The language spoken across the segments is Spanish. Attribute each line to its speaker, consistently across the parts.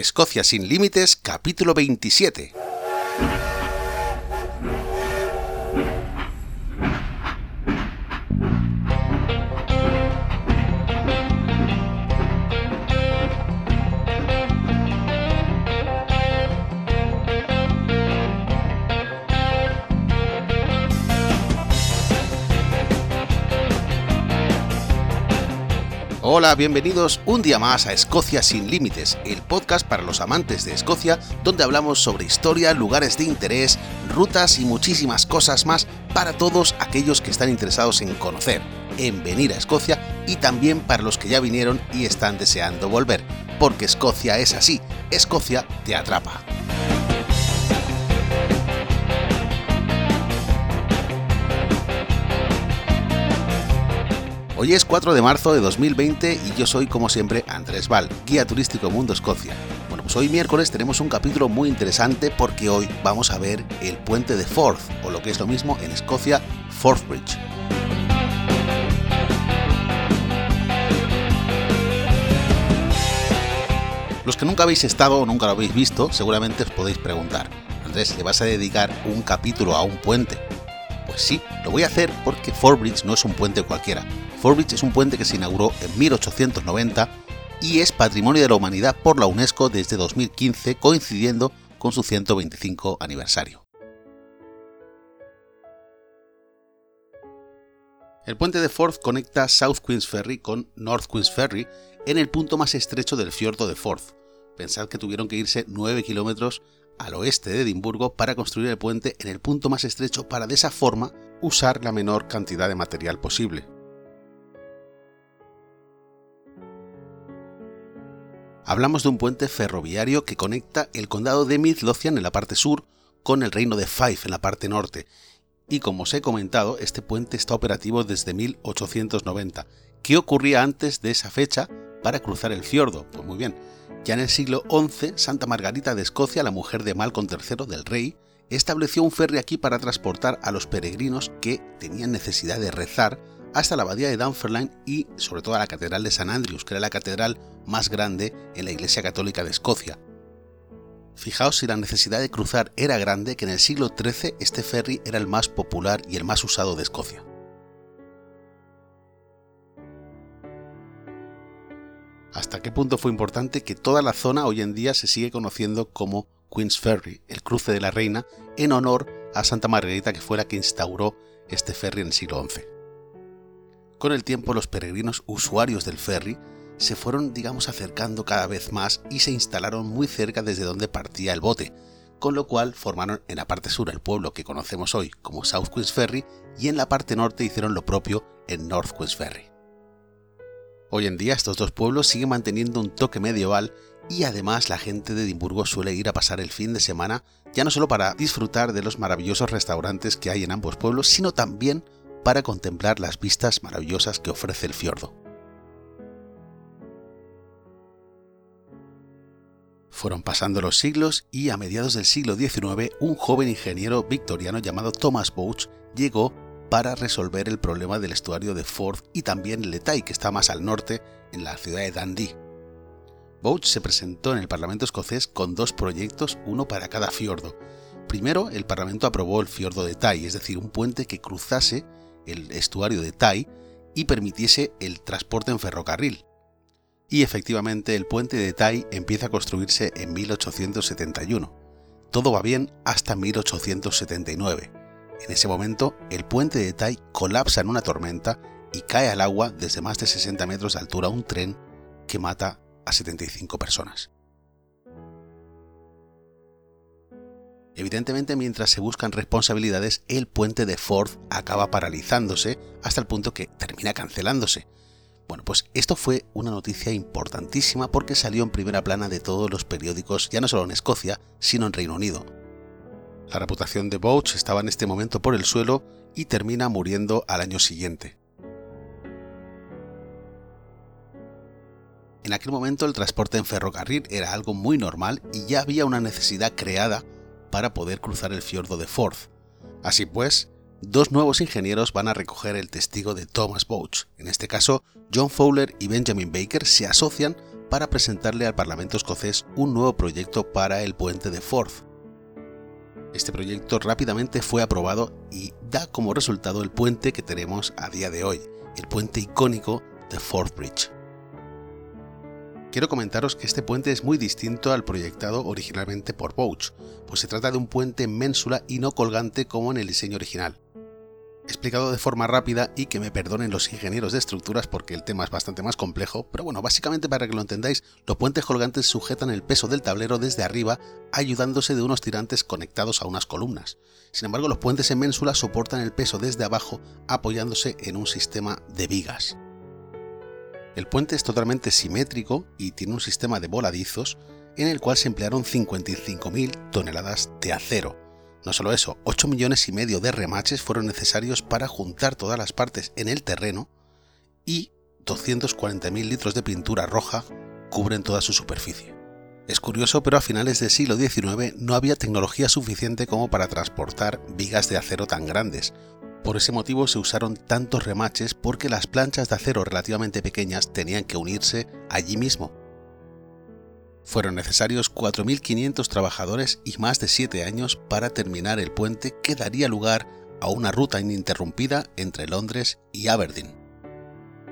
Speaker 1: Escocia sin Límites, capítulo 27. Hola, bienvenidos un día más a Escocia sin Límites, el podcast para los amantes de Escocia, donde hablamos sobre historia, lugares de interés, rutas y muchísimas cosas más para todos aquellos que están interesados en conocer, en venir a Escocia y también para los que ya vinieron y están deseando volver, porque Escocia es así, Escocia te atrapa. Hoy es 4 de marzo de 2020 y yo soy como siempre Andrés Val, guía turístico Mundo Escocia. Bueno, pues hoy miércoles tenemos un capítulo muy interesante porque hoy vamos a ver el puente de Forth, o lo que es lo mismo en Escocia, Forth Bridge. Los que nunca habéis estado o nunca lo habéis visto, seguramente os podéis preguntar, Andrés, ¿le vas a dedicar un capítulo a un puente? Pues sí, lo voy a hacer porque Bridge no es un puente cualquiera. Bridge es un puente que se inauguró en 1890 y es Patrimonio de la Humanidad por la UNESCO desde 2015, coincidiendo con su 125 aniversario. El puente de Forth conecta South Queens Ferry con North Queens Ferry en el punto más estrecho del fiordo de Forth. Pensad que tuvieron que irse 9 kilómetros al oeste de Edimburgo para construir el puente en el punto más estrecho para de esa forma usar la menor cantidad de material posible. Hablamos de un puente ferroviario que conecta el condado de Midlothian en la parte sur con el reino de Fife en la parte norte. Y como os he comentado, este puente está operativo desde 1890. ¿Qué ocurría antes de esa fecha para cruzar el fiordo? Pues muy bien, ya en el siglo XI, Santa Margarita de Escocia, la mujer de Malcolm III del rey, estableció un ferry aquí para transportar a los peregrinos que tenían necesidad de rezar hasta la abadía de Dunfermline y sobre todo a la catedral de San Andrews, que era la catedral más grande en la Iglesia Católica de Escocia. Fijaos si la necesidad de cruzar era grande que en el siglo XIII este ferry era el más popular y el más usado de Escocia. Hasta qué punto fue importante que toda la zona hoy en día se sigue conociendo como Queen's Ferry, el cruce de la reina, en honor a Santa Margarita que fue la que instauró este ferry en el siglo XI. Con el tiempo los peregrinos usuarios del ferry se fueron, digamos, acercando cada vez más y se instalaron muy cerca desde donde partía el bote, con lo cual formaron en la parte sur el pueblo que conocemos hoy como South Queen's Ferry y en la parte norte hicieron lo propio en North Queen's Ferry. Hoy en día estos dos pueblos siguen manteniendo un toque medieval y además la gente de Edimburgo suele ir a pasar el fin de semana ya no solo para disfrutar de los maravillosos restaurantes que hay en ambos pueblos, sino también para contemplar las vistas maravillosas que ofrece el fiordo. Fueron pasando los siglos y a mediados del siglo XIX un joven ingeniero victoriano llamado Thomas Bouch llegó para resolver el problema del estuario de Forth y también Tai, que está más al norte, en la ciudad de Dundee. Bouch se presentó en el Parlamento escocés con dos proyectos, uno para cada fiordo. Primero, el Parlamento aprobó el fiordo de Tai, es decir, un puente que cruzase el estuario de Tai y permitiese el transporte en ferrocarril. Y efectivamente el puente de Tai empieza a construirse en 1871. Todo va bien hasta 1879. En ese momento, el puente de Tai colapsa en una tormenta y cae al agua desde más de 60 metros de altura un tren que mata a 75 personas. Evidentemente, mientras se buscan responsabilidades, el puente de Ford acaba paralizándose hasta el punto que termina cancelándose. Bueno, pues esto fue una noticia importantísima porque salió en primera plana de todos los periódicos, ya no solo en Escocia, sino en Reino Unido. La reputación de Bouch estaba en este momento por el suelo y termina muriendo al año siguiente. En aquel momento el transporte en ferrocarril era algo muy normal y ya había una necesidad creada para poder cruzar el fiordo de Forth. Así pues, dos nuevos ingenieros van a recoger el testigo de Thomas Bouch. En este caso, John Fowler y Benjamin Baker se asocian para presentarle al Parlamento escocés un nuevo proyecto para el puente de Forth. Este proyecto rápidamente fue aprobado y da como resultado el puente que tenemos a día de hoy, el puente icónico de Forth Bridge. Quiero comentaros que este puente es muy distinto al proyectado originalmente por Bouch, pues se trata de un puente ménsula y no colgante como en el diseño original explicado de forma rápida y que me perdonen los ingenieros de estructuras porque el tema es bastante más complejo, pero bueno, básicamente para que lo entendáis, los puentes colgantes sujetan el peso del tablero desde arriba ayudándose de unos tirantes conectados a unas columnas. Sin embargo, los puentes en ménsula soportan el peso desde abajo apoyándose en un sistema de vigas. El puente es totalmente simétrico y tiene un sistema de voladizos en el cual se emplearon 55.000 toneladas de acero, no solo eso, 8 millones y medio de remaches fueron necesarios para juntar todas las partes en el terreno y 240.000 litros de pintura roja cubren toda su superficie. Es curioso, pero a finales del siglo XIX no había tecnología suficiente como para transportar vigas de acero tan grandes. Por ese motivo se usaron tantos remaches porque las planchas de acero relativamente pequeñas tenían que unirse allí mismo fueron necesarios 4.500 trabajadores y más de 7 años para terminar el puente que daría lugar a una ruta ininterrumpida entre Londres y Aberdeen.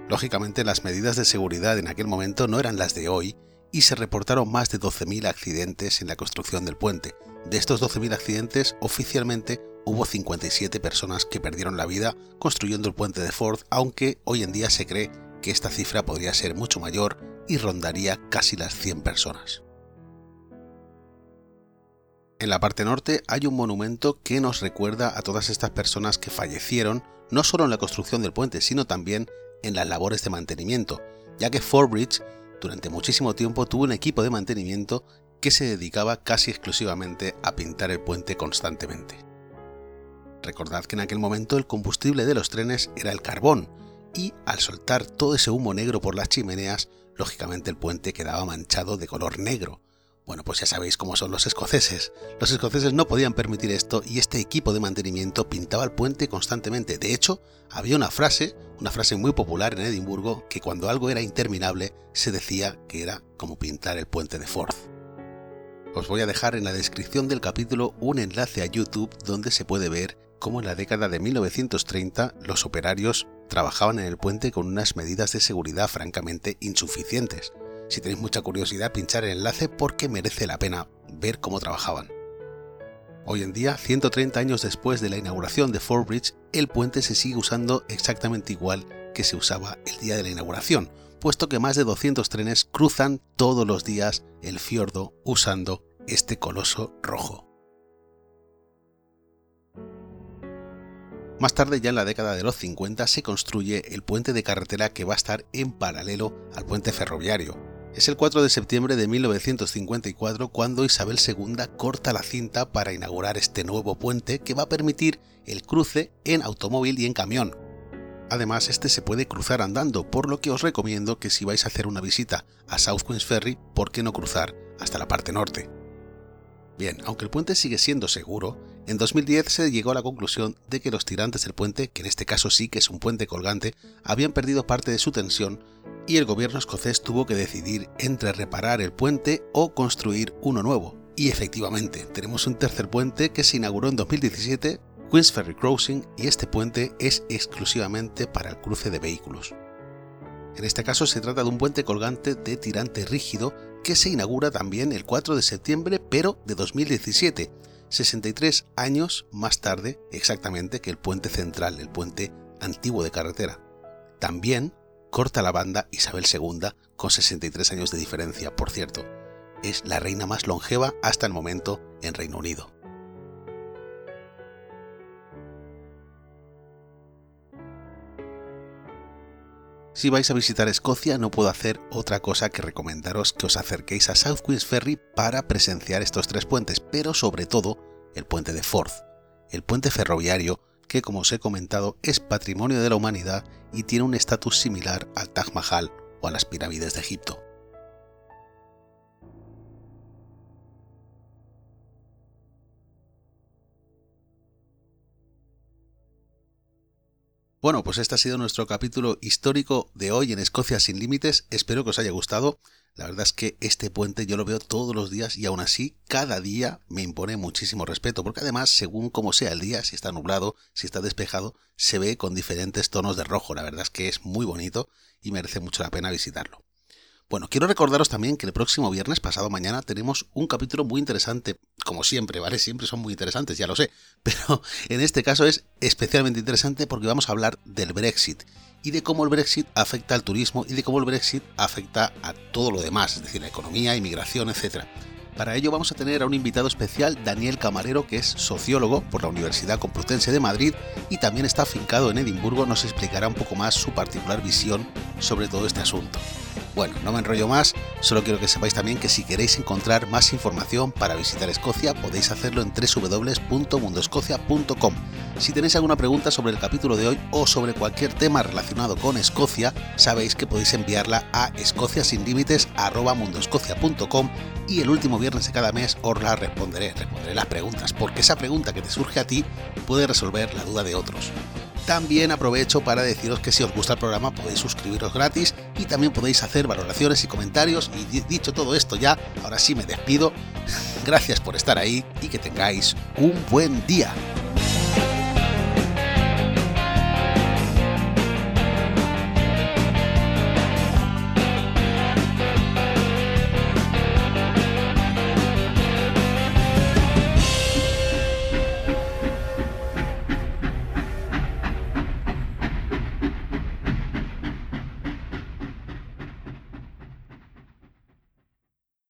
Speaker 1: Lógicamente las medidas de seguridad en aquel momento no eran las de hoy y se reportaron más de 12.000 accidentes en la construcción del puente. De estos 12.000 accidentes, oficialmente hubo 57 personas que perdieron la vida construyendo el puente de Ford, aunque hoy en día se cree que esta cifra podría ser mucho mayor y rondaría casi las 100 personas. En la parte norte hay un monumento que nos recuerda a todas estas personas que fallecieron no solo en la construcción del puente, sino también en las labores de mantenimiento, ya que Fort Bridge durante muchísimo tiempo tuvo un equipo de mantenimiento que se dedicaba casi exclusivamente a pintar el puente constantemente. Recordad que en aquel momento el combustible de los trenes era el carbón, y al soltar todo ese humo negro por las chimeneas, lógicamente el puente quedaba manchado de color negro. Bueno, pues ya sabéis cómo son los escoceses. Los escoceses no podían permitir esto y este equipo de mantenimiento pintaba el puente constantemente. De hecho, había una frase, una frase muy popular en Edimburgo, que cuando algo era interminable se decía que era como pintar el puente de Forth. Os voy a dejar en la descripción del capítulo un enlace a YouTube donde se puede ver cómo en la década de 1930 los operarios trabajaban en el puente con unas medidas de seguridad francamente insuficientes. Si tenéis mucha curiosidad, pinchar el enlace porque merece la pena ver cómo trabajaban. Hoy en día, 130 años después de la inauguración de Fort Bridge, el puente se sigue usando exactamente igual que se usaba el día de la inauguración, puesto que más de 200 trenes cruzan todos los días el fiordo usando este coloso rojo. Más tarde, ya en la década de los 50, se construye el puente de carretera que va a estar en paralelo al puente ferroviario. Es el 4 de septiembre de 1954 cuando Isabel II corta la cinta para inaugurar este nuevo puente que va a permitir el cruce en automóvil y en camión. Además, este se puede cruzar andando, por lo que os recomiendo que si vais a hacer una visita a South Queens Ferry, ¿por qué no cruzar hasta la parte norte? Bien, aunque el puente sigue siendo seguro, en 2010 se llegó a la conclusión de que los tirantes del puente, que en este caso sí que es un puente colgante, habían perdido parte de su tensión y el gobierno escocés tuvo que decidir entre reparar el puente o construir uno nuevo. Y efectivamente, tenemos un tercer puente que se inauguró en 2017, Queens Ferry Crossing, y este puente es exclusivamente para el cruce de vehículos. En este caso se trata de un puente colgante de tirante rígido que se inaugura también el 4 de septiembre, pero de 2017, 63 años más tarde exactamente que el puente central, el puente antiguo de carretera. También corta la banda Isabel II con 63 años de diferencia, por cierto. Es la reina más longeva hasta el momento en Reino Unido. Si vais a visitar Escocia no puedo hacer otra cosa que recomendaros que os acerquéis a South Queens Ferry para presenciar estos tres puentes, pero sobre todo el puente de Forth, el puente ferroviario que como os he comentado es patrimonio de la humanidad y tiene un estatus similar al Taj Mahal o a las pirámides de Egipto. Bueno, pues este ha sido nuestro capítulo histórico de hoy en Escocia sin Límites. Espero que os haya gustado. La verdad es que este puente yo lo veo todos los días y aún así cada día me impone muchísimo respeto, porque además según como sea el día, si está nublado, si está despejado, se ve con diferentes tonos de rojo. La verdad es que es muy bonito y merece mucho la pena visitarlo. Bueno, quiero recordaros también que el próximo viernes, pasado mañana, tenemos un capítulo muy interesante, como siempre, ¿vale? Siempre son muy interesantes, ya lo sé, pero en este caso es especialmente interesante porque vamos a hablar del Brexit y de cómo el Brexit afecta al turismo y de cómo el Brexit afecta a todo lo demás, es decir, la economía, inmigración, etc. Para ello vamos a tener a un invitado especial, Daniel Camarero, que es sociólogo por la Universidad Complutense de Madrid y también está afincado en Edimburgo, nos explicará un poco más su particular visión sobre todo este asunto. Bueno, no me enrollo más, solo quiero que sepáis también que si queréis encontrar más información para visitar Escocia podéis hacerlo en www.mundoescocia.com. Si tenéis alguna pregunta sobre el capítulo de hoy o sobre cualquier tema relacionado con Escocia, sabéis que podéis enviarla a escociasinlímites.com y el último viernes de cada mes os la responderé, responderé las preguntas, porque esa pregunta que te surge a ti puede resolver la duda de otros. También aprovecho para deciros que si os gusta el programa podéis suscribiros gratis y también podéis hacer valoraciones y comentarios. Y dicho todo esto ya, ahora sí me despido. Gracias por estar ahí y que tengáis un buen día.